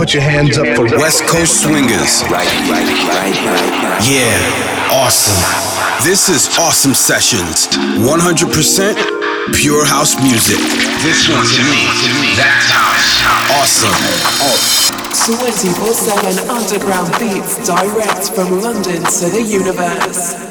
Put your hands up for West Coast Swingers. Right, right, right, right, right. Yeah, awesome. This is Awesome Sessions. 100% pure house music. This one's to me. That's house. Awesome. 24 7 underground beats direct from London to the universe.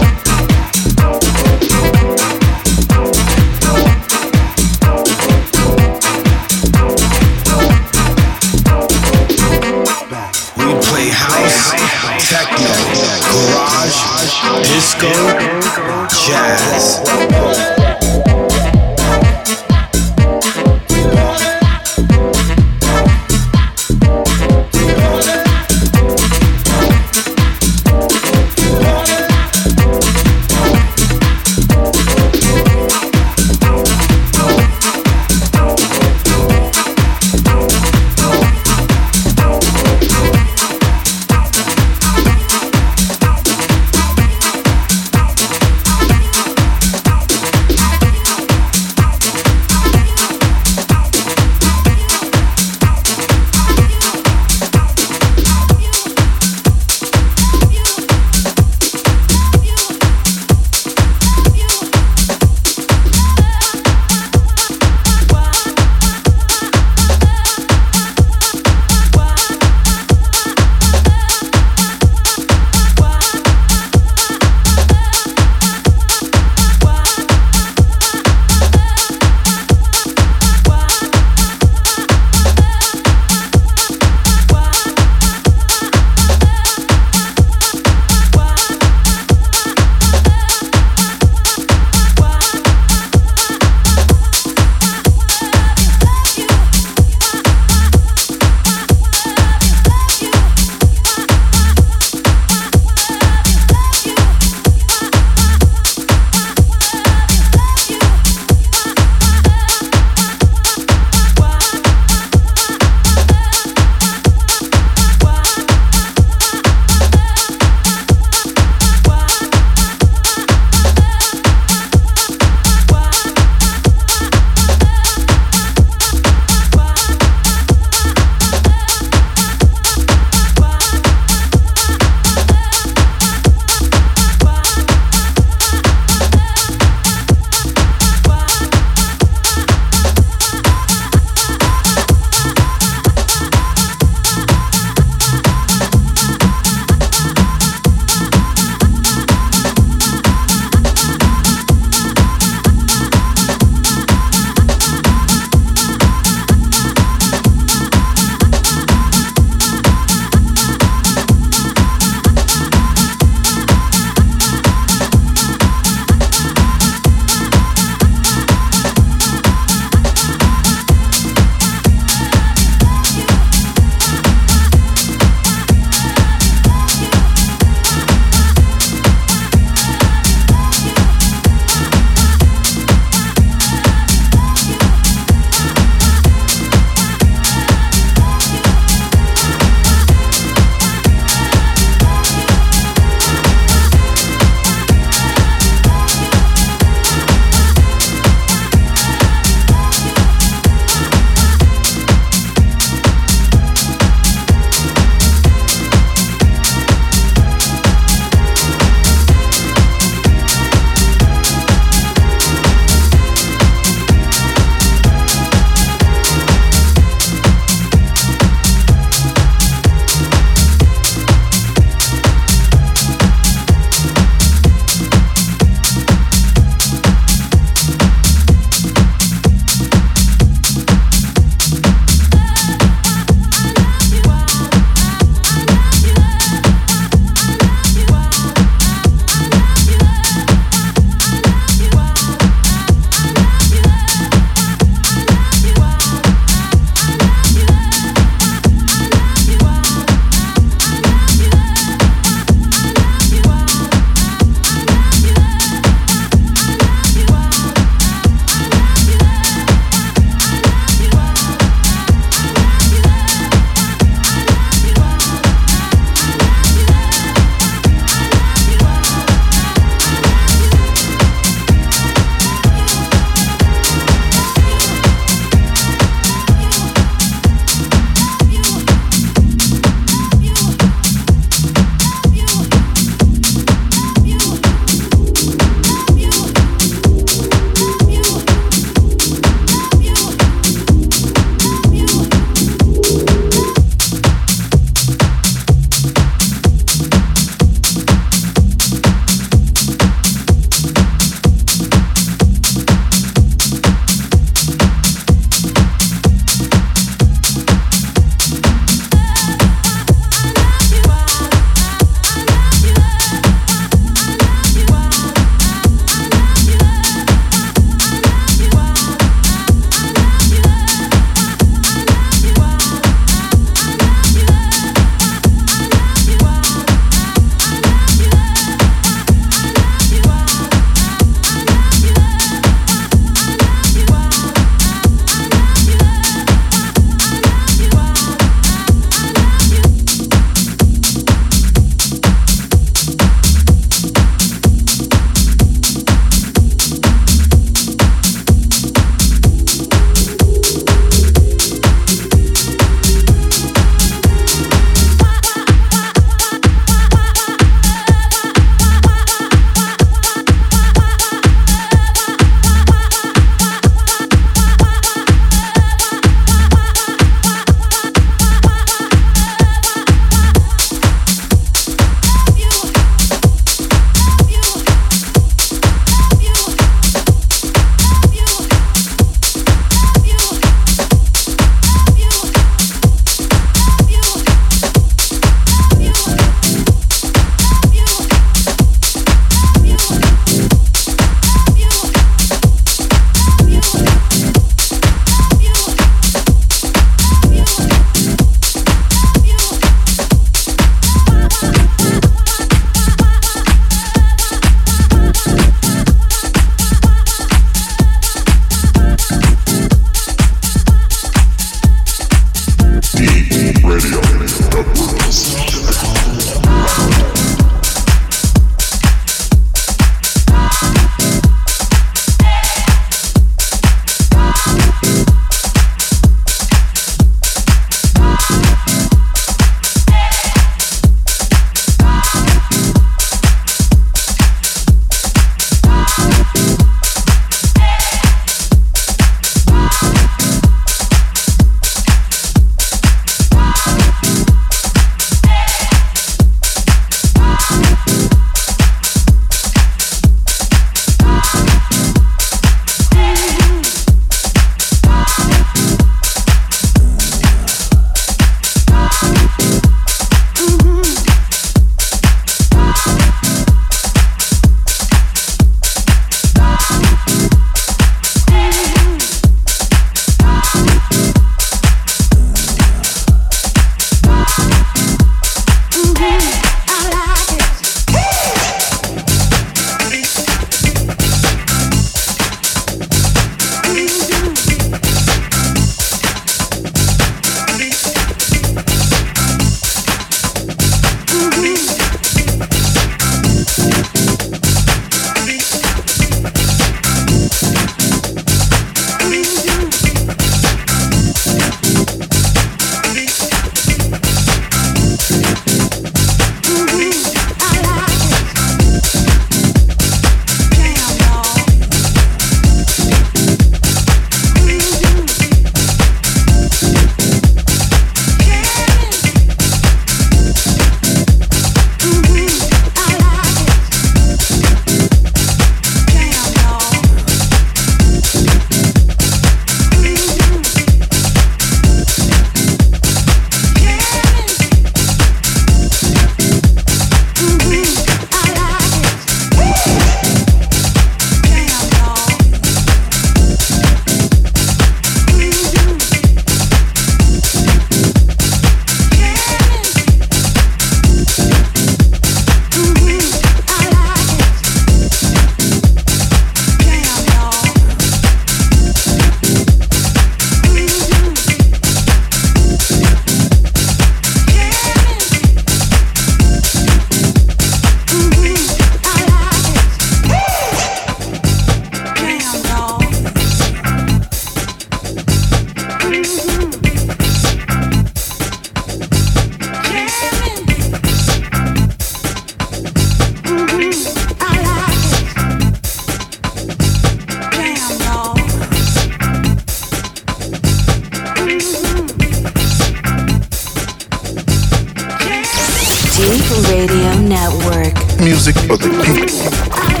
Radio Network. Music for the people.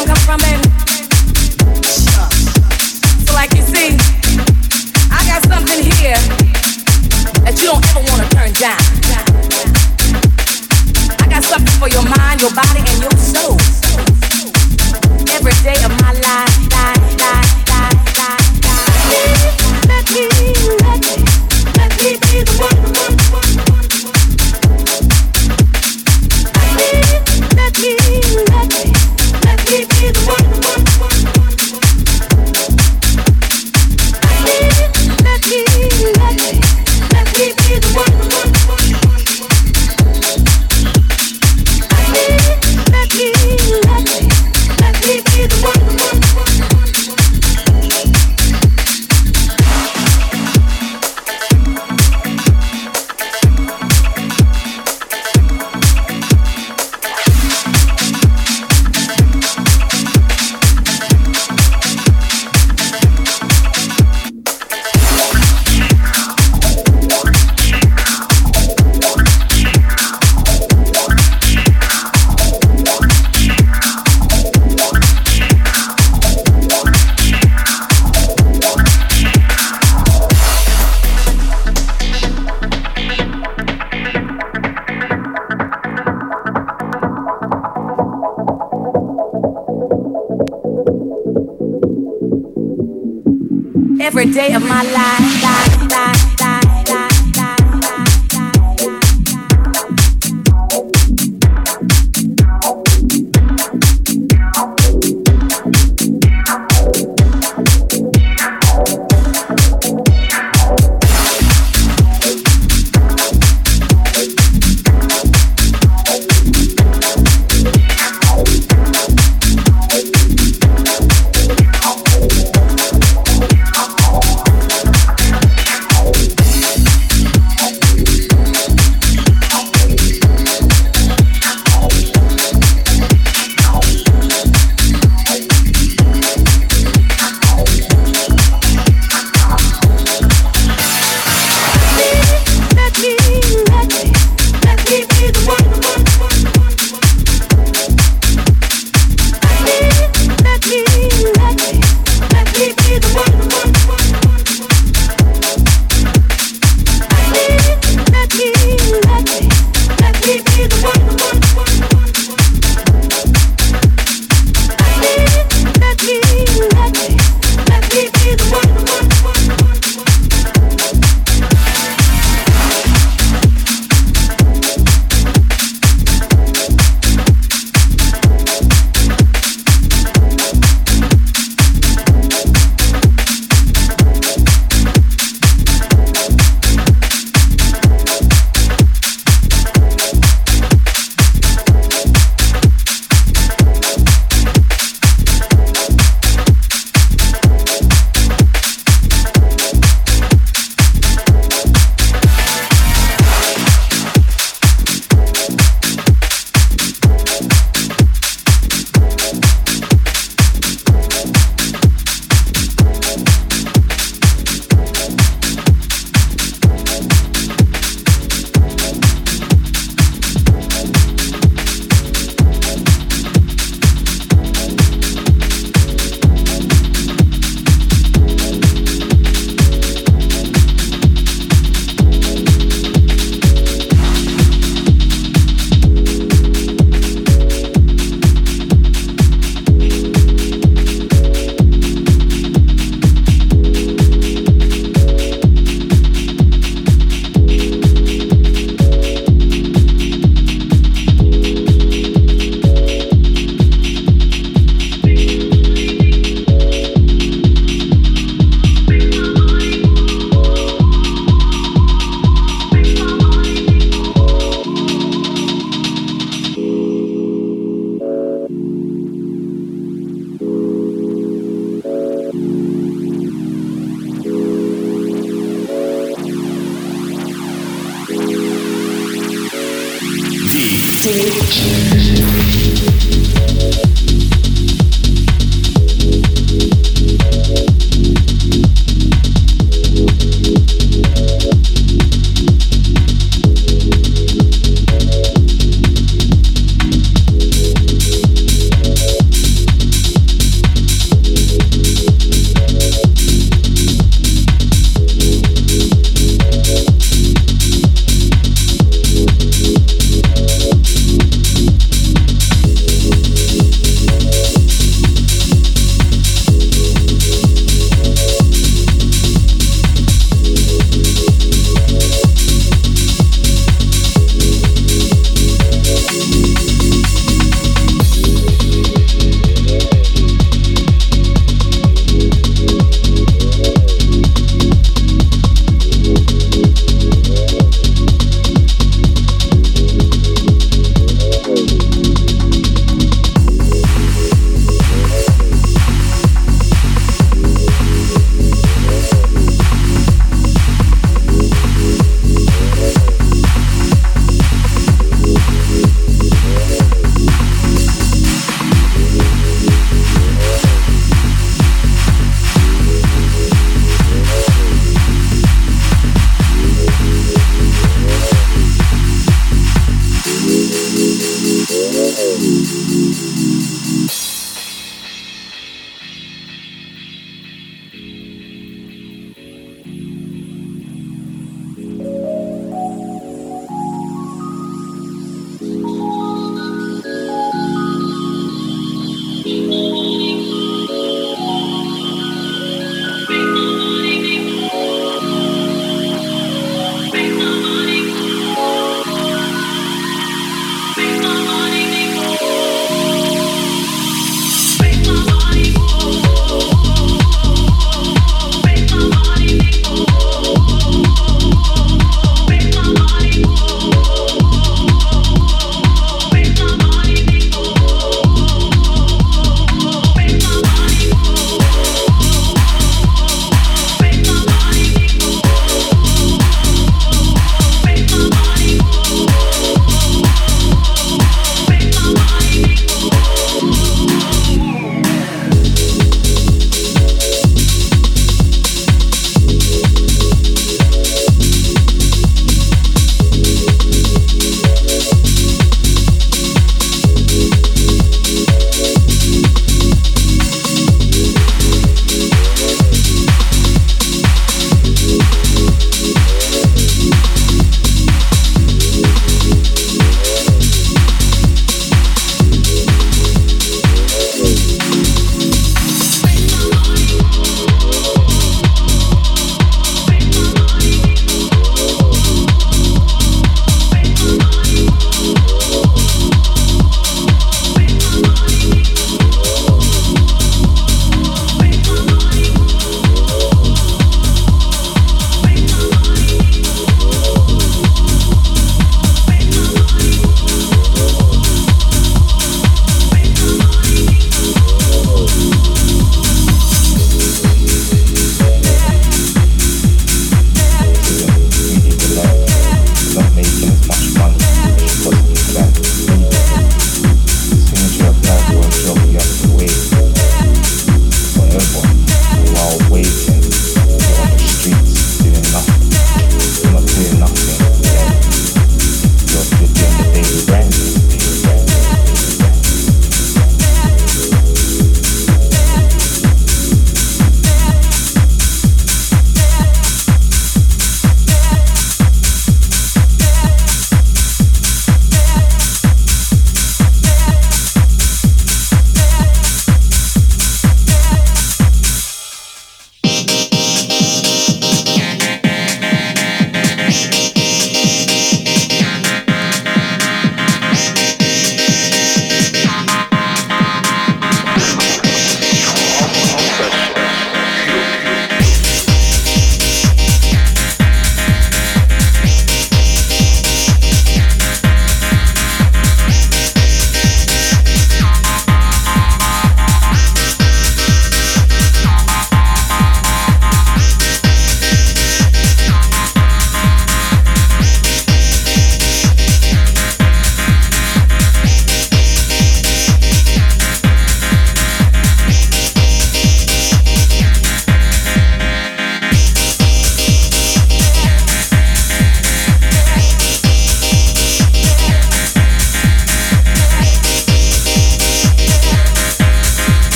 I'm coming from, baby. Every day of my life. life, life.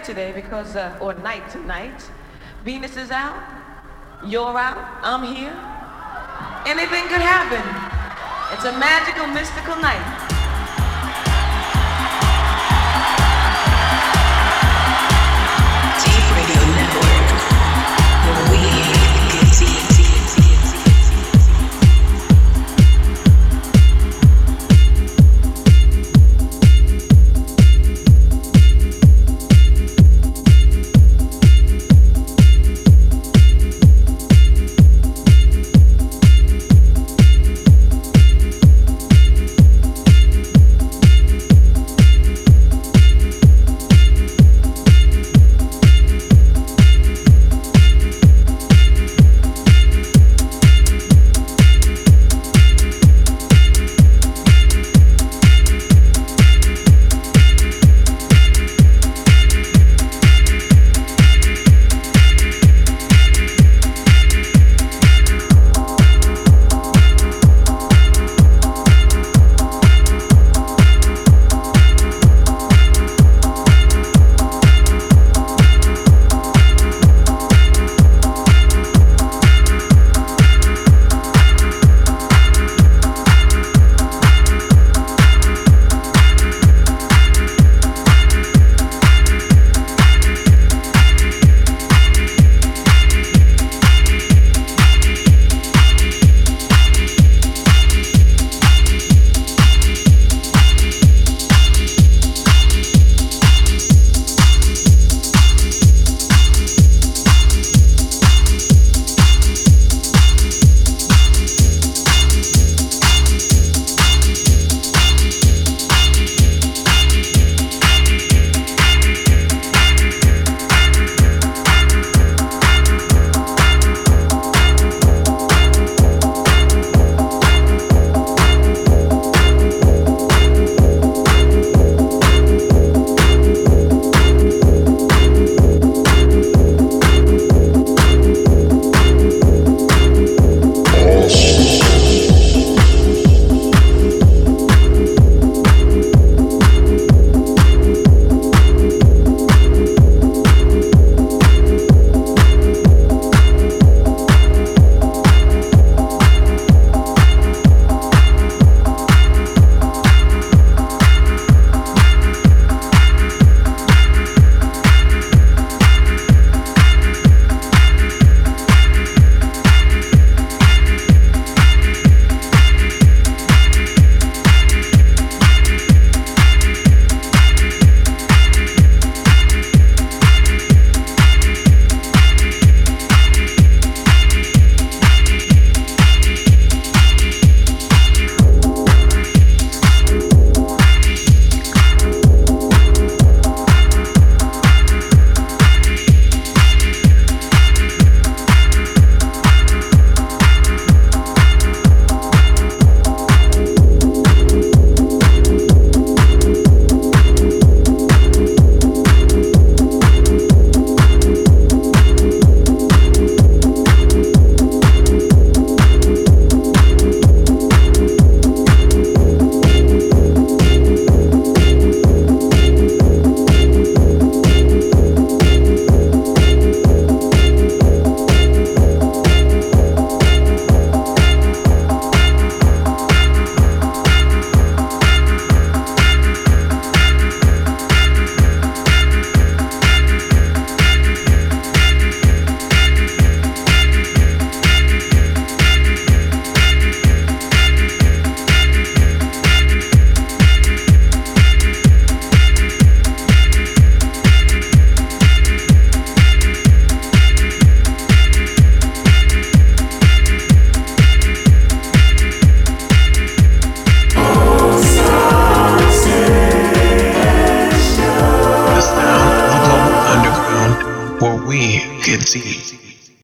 play today because, uh, or night tonight. Venus is out, you're out, I'm here. Anything could happen. It's a magical, mystical night. Deep Radio Network, where we get deep.